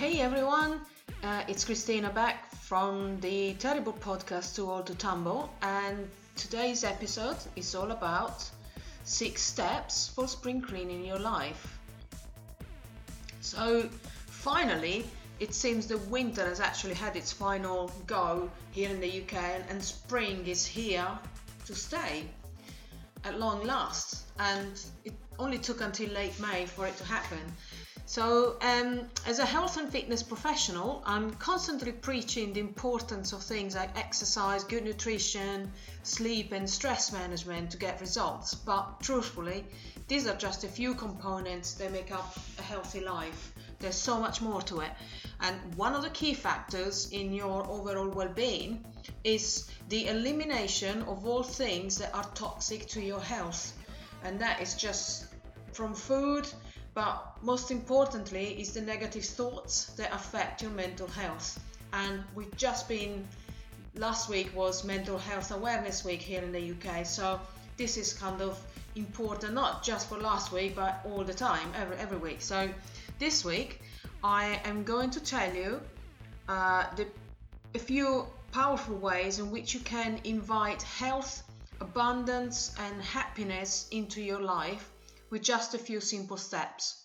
Hey everyone, uh, it's Christina back from the Terrible Podcast Too Old to Tumble, and today's episode is all about six steps for spring cleaning your life. So, finally, it seems the winter has actually had its final go here in the UK, and spring is here to stay at long last. And it only took until late May for it to happen. So, um, as a health and fitness professional, I'm constantly preaching the importance of things like exercise, good nutrition, sleep, and stress management to get results. But truthfully, these are just a few components that make up a healthy life. There's so much more to it. And one of the key factors in your overall well being is the elimination of all things that are toxic to your health. And that is just from food but most importantly is the negative thoughts that affect your mental health. And we've just been last week was mental health awareness week here in the UK so this is kind of important not just for last week but all the time every every week. So this week I am going to tell you uh, the, a few powerful ways in which you can invite health abundance and happiness into your life with just a few simple steps.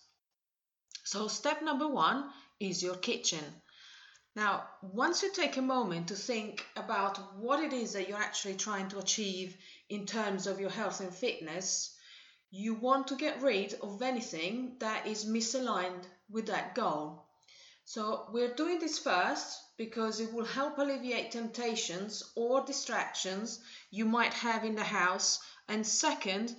So, step number one is your kitchen. Now, once you take a moment to think about what it is that you're actually trying to achieve in terms of your health and fitness, you want to get rid of anything that is misaligned with that goal. So, we're doing this first because it will help alleviate temptations or distractions you might have in the house, and second,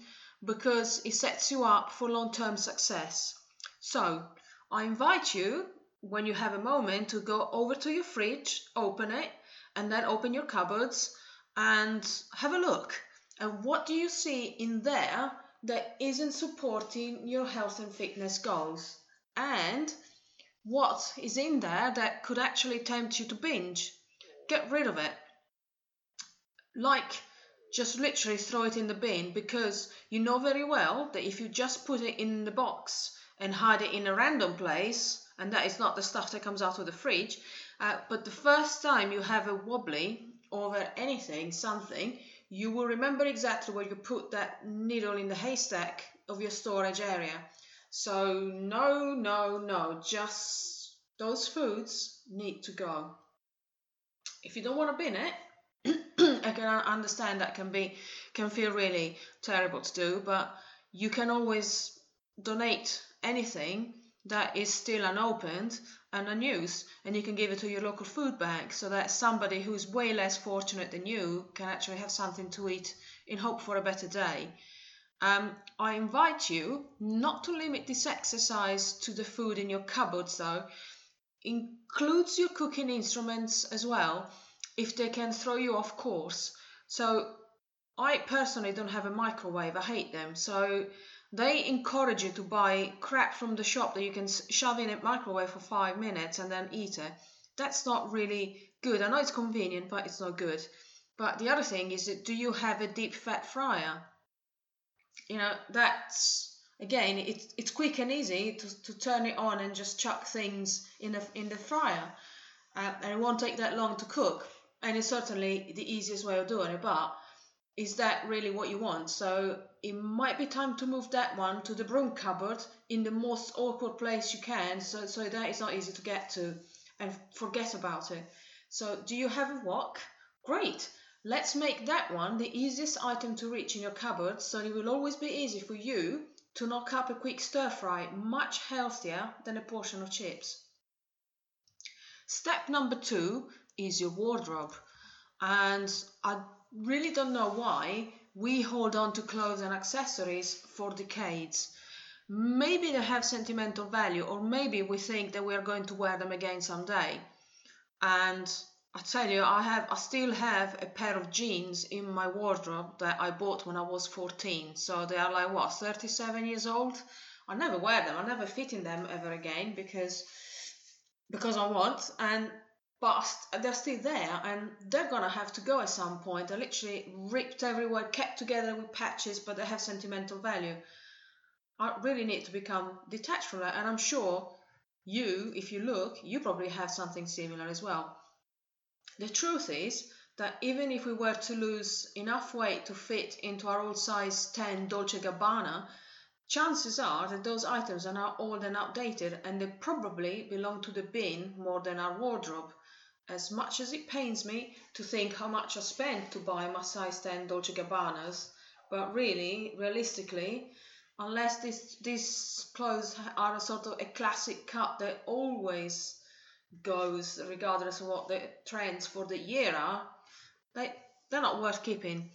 because it sets you up for long term success. So, I invite you, when you have a moment, to go over to your fridge, open it, and then open your cupboards and have a look. And what do you see in there that isn't supporting your health and fitness goals? And what is in there that could actually tempt you to binge? Get rid of it. Like just literally throw it in the bin because you know very well that if you just put it in the box and hide it in a random place, and that is not the stuff that comes out of the fridge, uh, but the first time you have a wobbly over anything, something, you will remember exactly where you put that needle in the haystack of your storage area. So, no, no, no, just those foods need to go. If you don't want to bin it, I can understand that can be can feel really terrible to do, but you can always donate anything that is still unopened and unused, and you can give it to your local food bank so that somebody who's way less fortunate than you can actually have something to eat in hope for a better day. Um, I invite you not to limit this exercise to the food in your cupboards, though. Includes your cooking instruments as well if they can throw you off course. So I personally don't have a microwave. I hate them. So they encourage you to buy crap from the shop that you can shove in a microwave for five minutes and then eat it. That's not really good. I know it's convenient, but it's not good. But the other thing is that do you have a deep fat fryer? You know, that's again, it's it's quick and easy to, to turn it on and just chuck things in the in the fryer, uh, and it won't take that long to cook and it's certainly the easiest way of doing it but is that really what you want? So it might be time to move that one to the broom cupboard in the most awkward place you can so so that it's not easy to get to and forget about it. So do you have a wok? Great. Let's make that one the easiest item to reach in your cupboard so it will always be easy for you to knock up a quick stir fry much healthier than a portion of chips. Step number two is your wardrobe. And I really don't know why we hold on to clothes and accessories for decades. Maybe they have sentimental value, or maybe we think that we are going to wear them again someday. And I tell you, I have, I still have a pair of jeans in my wardrobe that I bought when I was 14. So they are like what, 37 years old. I never wear them. I never fit in them ever again because because I want. And but they're still there and they're gonna have to go at some point. They're literally ripped everywhere, kept together with patches, but they have sentimental value. I really need to become detached from that, and I'm sure you, if you look, you probably have something similar as well. The truth is that even if we were to lose enough weight to fit into our old size 10 Dolce Gabbana, chances are that those items are now old and outdated and they probably belong to the bin more than our wardrobe. As much as it pains me to think how much I spent to buy my size 10 Dolce Gabbanas, but really, realistically, unless these these clothes are a sort of a classic cut that always goes regardless of what the trends for the year are, they they're not worth keeping.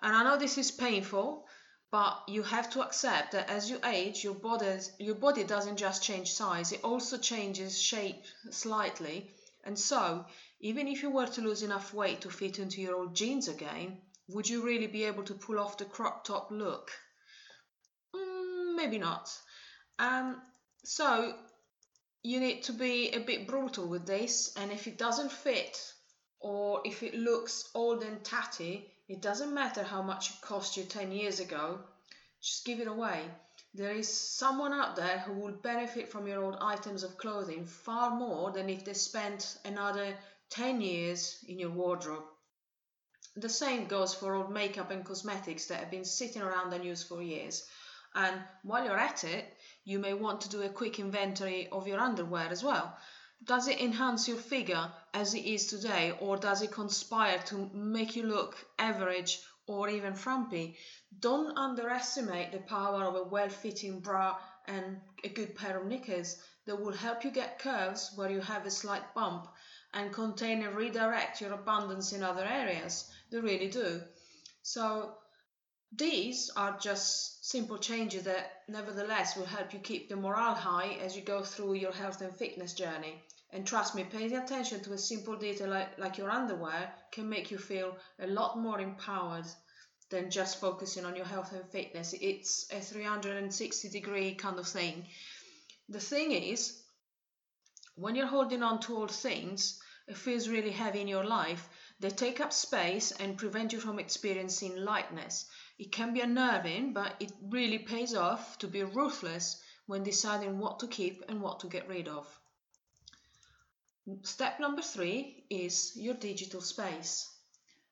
And I know this is painful, but you have to accept that as you age, your body your body doesn't just change size; it also changes shape slightly. And so, even if you were to lose enough weight to fit into your old jeans again, would you really be able to pull off the crop top look? Mm, maybe not. Um, so you need to be a bit brutal with this, and if it doesn't fit or if it looks old and tatty, it doesn't matter how much it cost you 10 years ago, just give it away. There is someone out there who will benefit from your old items of clothing far more than if they spent another 10 years in your wardrobe. The same goes for old makeup and cosmetics that have been sitting around unused for years. And while you're at it, you may want to do a quick inventory of your underwear as well. Does it enhance your figure as it is today, or does it conspire to make you look average or even frumpy? Don't underestimate the power of a well fitting bra and a good pair of knickers that will help you get curves where you have a slight bump and contain and redirect your abundance in other areas. They really do. So these are just simple changes that nevertheless will help you keep the morale high as you go through your health and fitness journey. And trust me, paying attention to a simple detail like, like your underwear can make you feel a lot more empowered than just focusing on your health and fitness. It's a 360 degree kind of thing. The thing is, when you're holding on to old things, it feels really heavy in your life, they take up space and prevent you from experiencing lightness. It can be unnerving, but it really pays off to be ruthless when deciding what to keep and what to get rid of. Step number three is your digital space.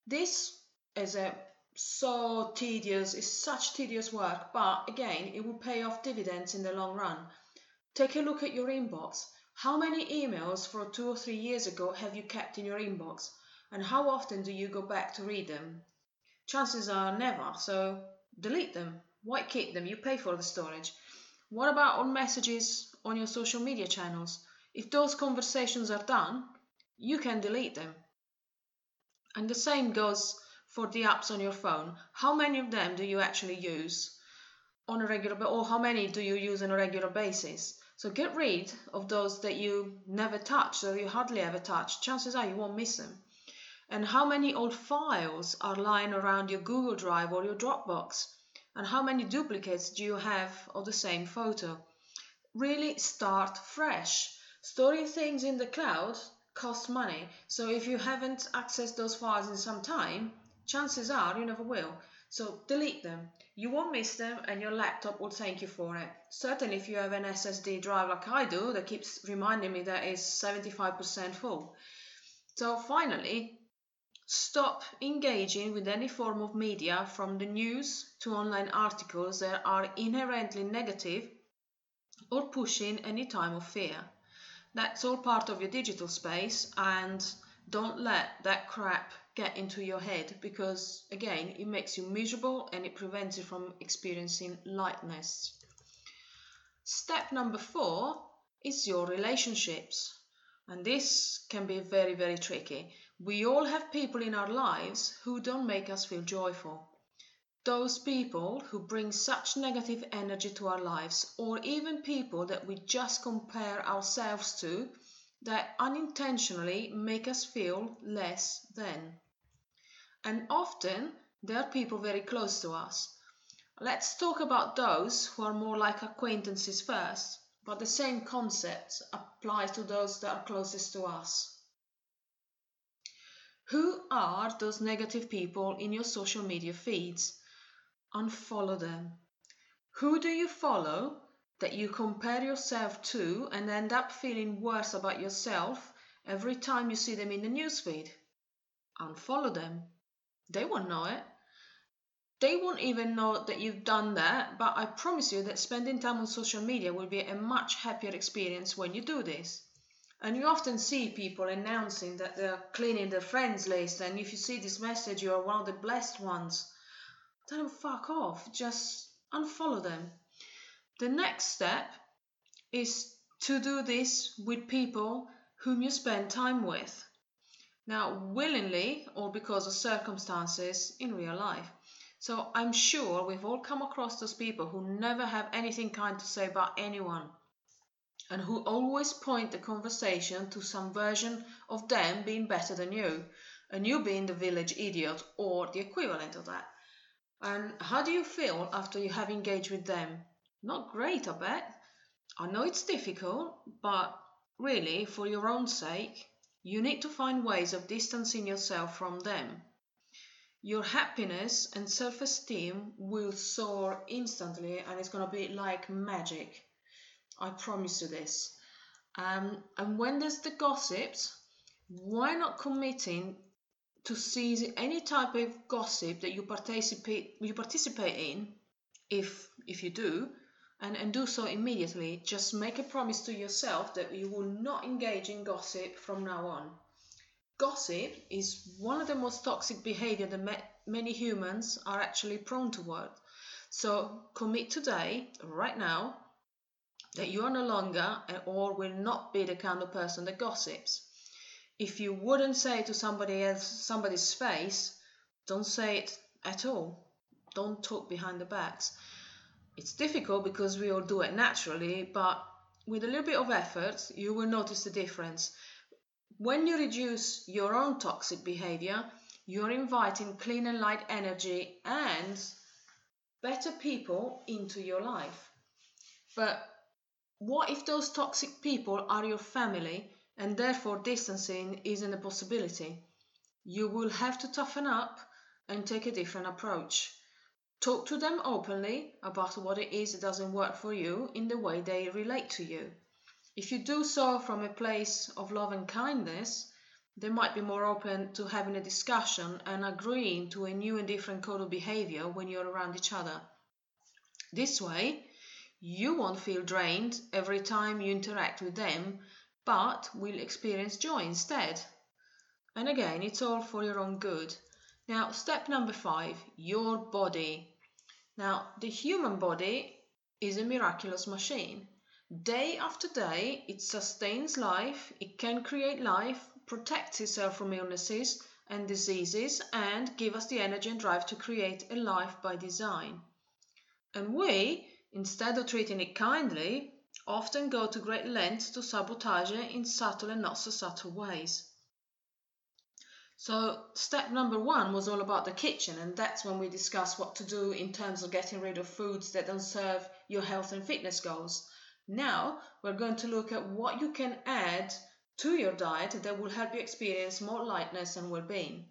This is a so tedious, it's such tedious work, but again, it will pay off dividends in the long run. Take a look at your inbox. How many emails from two or three years ago have you kept in your inbox? And how often do you go back to read them? Chances are never, so delete them. Why keep them? You pay for the storage. What about on messages on your social media channels? If those conversations are done, you can delete them. And the same goes for the apps on your phone. How many of them do you actually use on a regular or how many do you use on a regular basis? So get rid of those that you never touch or you hardly ever touch. Chances are you won't miss them. And how many old files are lying around your Google Drive or your Dropbox? And how many duplicates do you have of the same photo? Really start fresh. Storing things in the cloud costs money, so if you haven't accessed those files in some time, chances are you never will. So delete them. You won't miss them and your laptop will thank you for it. Certainly if you have an SSD drive like I do that keeps reminding me that it's 75% full. So finally, stop engaging with any form of media from the news to online articles that are inherently negative or pushing any time of fear. That's all part of your digital space, and don't let that crap get into your head because, again, it makes you miserable and it prevents you from experiencing lightness. Step number four is your relationships, and this can be very, very tricky. We all have people in our lives who don't make us feel joyful those people who bring such negative energy to our lives, or even people that we just compare ourselves to that unintentionally make us feel less than. And often they are people very close to us. Let's talk about those who are more like acquaintances first, but the same concept applies to those that are closest to us. Who are those negative people in your social media feeds? Unfollow them. Who do you follow that you compare yourself to and end up feeling worse about yourself every time you see them in the newsfeed. Unfollow them. They won't know it. They won't even know that you've done that, but I promise you that spending time on social media will be a much happier experience when you do this. And you often see people announcing that they're cleaning their friends list, and if you see this message, you are one of the blessed ones. Them fuck off, just unfollow them. The next step is to do this with people whom you spend time with. Now, willingly or because of circumstances in real life. So I'm sure we've all come across those people who never have anything kind to say about anyone and who always point the conversation to some version of them being better than you, and you being the village idiot or the equivalent of that. And how do you feel after you have engaged with them? Not great, I bet. I know it's difficult, but really, for your own sake, you need to find ways of distancing yourself from them. Your happiness and self esteem will soar instantly and it's going to be like magic. I promise you this. Um, and when there's the gossips, why not committing to seize any type of gossip that you participate you participate in, if if you do, and, and do so immediately. Just make a promise to yourself that you will not engage in gossip from now on. Gossip is one of the most toxic behavior that many humans are actually prone toward. So commit today, right now, that you are no longer or will not be the kind of person that gossips. If you wouldn't say it to somebody else, somebody's face, don't say it at all. Don't talk behind the backs. It's difficult because we all do it naturally, but with a little bit of effort, you will notice the difference. When you reduce your own toxic behavior, you're inviting clean and light energy and better people into your life. But what if those toxic people are your family and therefore distancing isn't a possibility. You will have to toughen up and take a different approach. Talk to them openly about what it is that doesn't work for you in the way they relate to you. If you do so from a place of love and kindness, they might be more open to having a discussion and agreeing to a new and different code of behavior when you're around each other. This way, you won't feel drained every time you interact with them but will experience joy instead. And again, it's all for your own good. Now, step number five your body. Now, the human body is a miraculous machine. Day after day, it sustains life, it can create life, protects itself from illnesses and diseases, and give us the energy and drive to create a life by design. And we, instead of treating it kindly, often go to great lengths to sabotage in subtle and not so subtle ways. So, step number one was all about the kitchen, and that's when we discussed what to do in terms of getting rid of foods that don't serve your health and fitness goals. Now, we're going to look at what you can add to your diet that will help you experience more lightness and well being.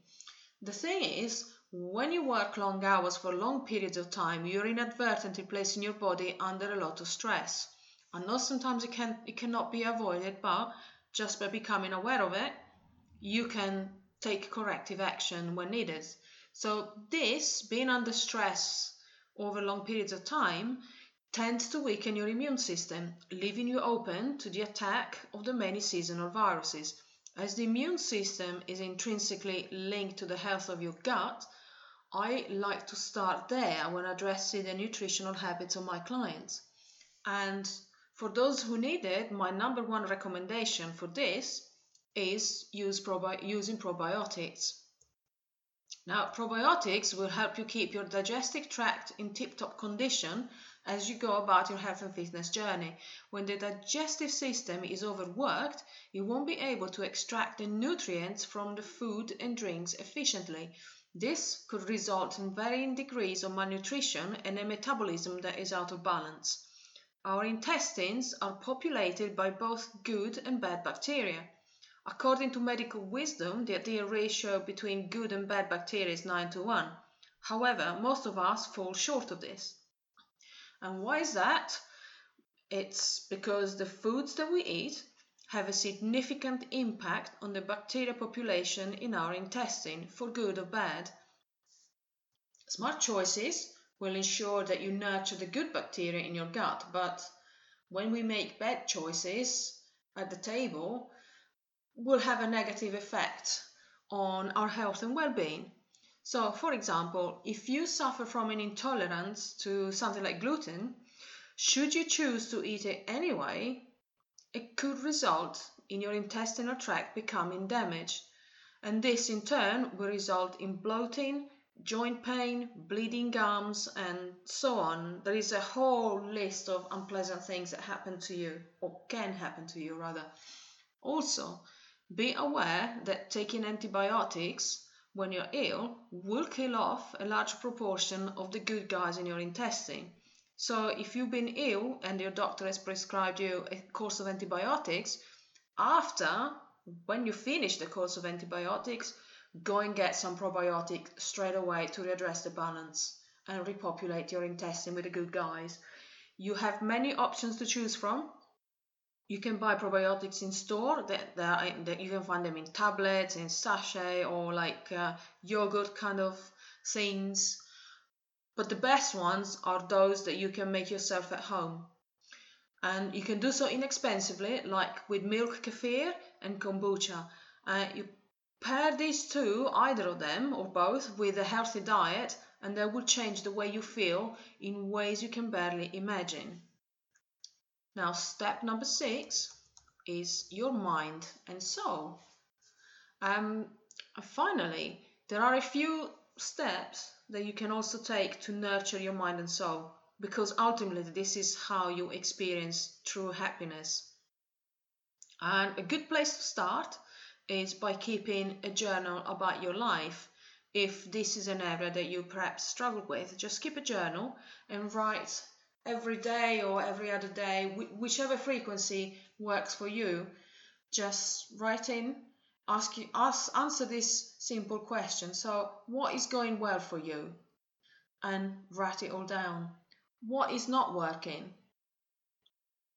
The thing is, when you work long hours for long periods of time, you're inadvertently placing your body under a lot of stress. I know sometimes it can it cannot be avoided, but just by becoming aware of it, you can take corrective action when needed. So this being under stress over long periods of time tends to weaken your immune system, leaving you open to the attack of the many seasonal viruses. As the immune system is intrinsically linked to the health of your gut, I like to start there when addressing the nutritional habits of my clients. And for those who need it, my number one recommendation for this is use probi- using probiotics. Now, probiotics will help you keep your digestive tract in tip top condition as you go about your health and fitness journey. When the digestive system is overworked, you won't be able to extract the nutrients from the food and drinks efficiently. This could result in varying degrees of malnutrition and a metabolism that is out of balance. Our intestines are populated by both good and bad bacteria. According to medical wisdom, the ideal ratio between good and bad bacteria is 9 to 1. However, most of us fall short of this. And why is that? It's because the foods that we eat have a significant impact on the bacteria population in our intestine, for good or bad. Smart choices will ensure that you nurture the good bacteria in your gut, but when we make bad choices at the table, will have a negative effect on our health and well-being. So, for example, if you suffer from an intolerance to something like gluten, should you choose to eat it anyway, it could result in your intestinal tract becoming damaged, and this in turn will result in bloating, joint pain, bleeding gums, and so on. There is a whole list of unpleasant things that happen to you, or can happen to you rather. Also, be aware that taking antibiotics when you're ill will kill off a large proportion of the good guys in your intestine. So, if you've been ill and your doctor has prescribed you a course of antibiotics, after, when you finish the course of antibiotics, go and get some probiotic straight away to readdress the balance and repopulate your intestine with the good guys. You have many options to choose from. You can buy probiotics in store that, that, that you can find them in tablets, in sachet, or like uh, yogurt kind of things. But the best ones are those that you can make yourself at home. And you can do so inexpensively, like with milk kefir and kombucha. Uh, you Pair these two, either of them or both, with a healthy diet, and they will change the way you feel in ways you can barely imagine. Now, step number six is your mind and soul. Um, finally, there are a few steps that you can also take to nurture your mind and soul, because ultimately, this is how you experience true happiness. And a good place to start is by keeping a journal about your life. If this is an area that you perhaps struggle with, just keep a journal and write every day or every other day, whichever frequency works for you. Just write in, ask you, ask, answer this simple question. So, what is going well for you? And write it all down. What is not working?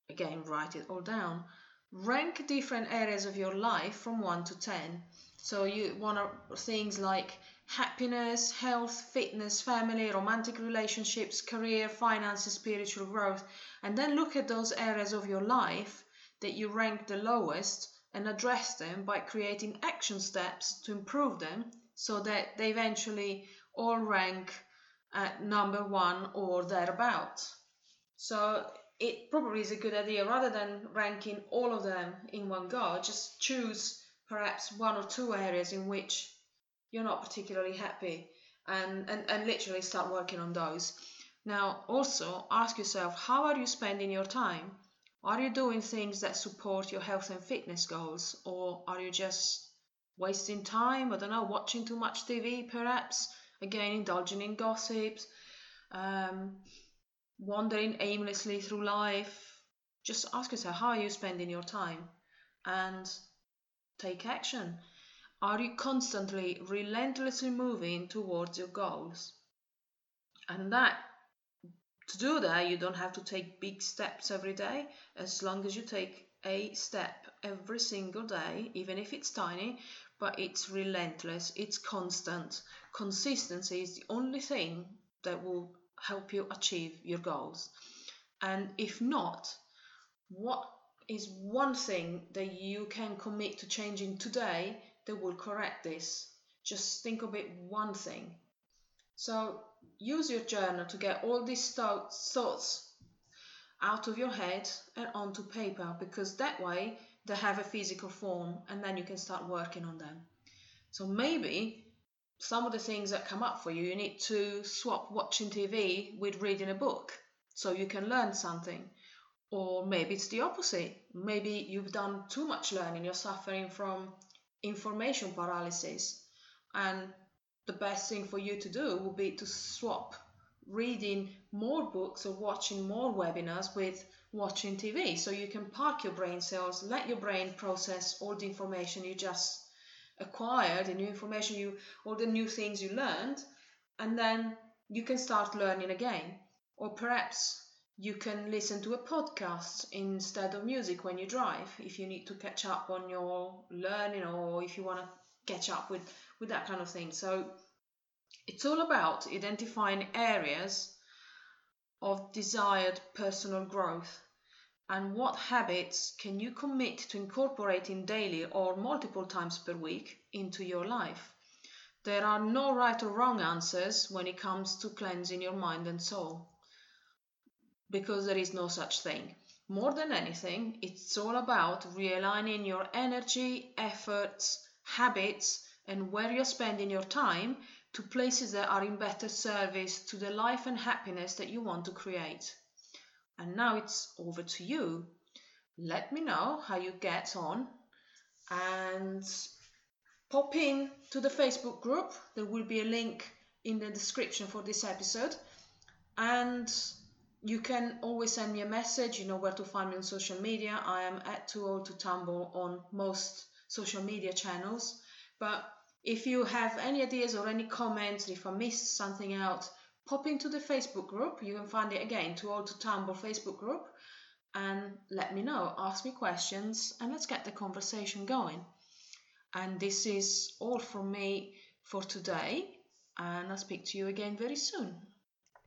Again, write it all down rank different areas of your life from 1 to 10 so you want things like happiness health fitness family romantic relationships career finances spiritual growth. And then look at those areas of your life that you rank the lowest and address them by creating action steps to improve them so that they eventually all rank at number one or thereabouts. So it probably is a good idea rather than ranking all of them in one go, just choose perhaps one or two areas in which you're not particularly happy and, and, and literally start working on those. Now, also ask yourself how are you spending your time? Are you doing things that support your health and fitness goals, or are you just wasting time? I don't know, watching too much TV perhaps, again, indulging in gossips. Um, wandering aimlessly through life, just ask yourself how are you spending your time and take action. Are you constantly, relentlessly moving towards your goals? And that to do that, you don't have to take big steps every day. As long as you take a step every single day, even if it's tiny, but it's relentless, it's constant. Consistency is the only thing that will help you achieve your goals? And if not, what is one thing that you can commit to changing today that will correct this? Just think of it one thing. So use your journal to get all these thoughts out of your head and onto paper because that way they have a physical form and then you can start working on them. So maybe some of the things that come up for you, you need to swap watching TV with reading a book so you can learn something. Or maybe it's the opposite. Maybe you've done too much learning, you're suffering from information paralysis. And the best thing for you to do would be to swap reading more books or watching more webinars with watching TV. So you can park your brain cells, let your brain process all the information you just acquired, the new information you, all the new things you learned, and then you can start learning again. Or perhaps You can listen to a podcast instead of music when you drive if you need to catch up on your learning or if you want to catch up with, with that kind of thing. So it's all about identifying areas of desired personal growth and what habits can you commit to incorporating daily or multiple times per week into your life. There are no right or wrong answers when it comes to cleansing your mind and soul because there is no such thing. More than anything, it's all about realigning your energy, efforts, habits, and where you're spending your time to places that are in better service to the life and happiness that you want to create. And now it's over to you. Let me know how you get on and pop in to the Facebook group. There will be a link in the description for this episode. And you can always send me a message. You know where to find me on social media. I am at Too Old to Tumble on most social media channels. But if you have any ideas or any comments, if I missed something out, pop into the Facebook group. You can find it again, Too Old to Tumble Facebook group, and let me know. Ask me questions, and let's get the conversation going. And this is all from me for today, and I'll speak to you again very soon.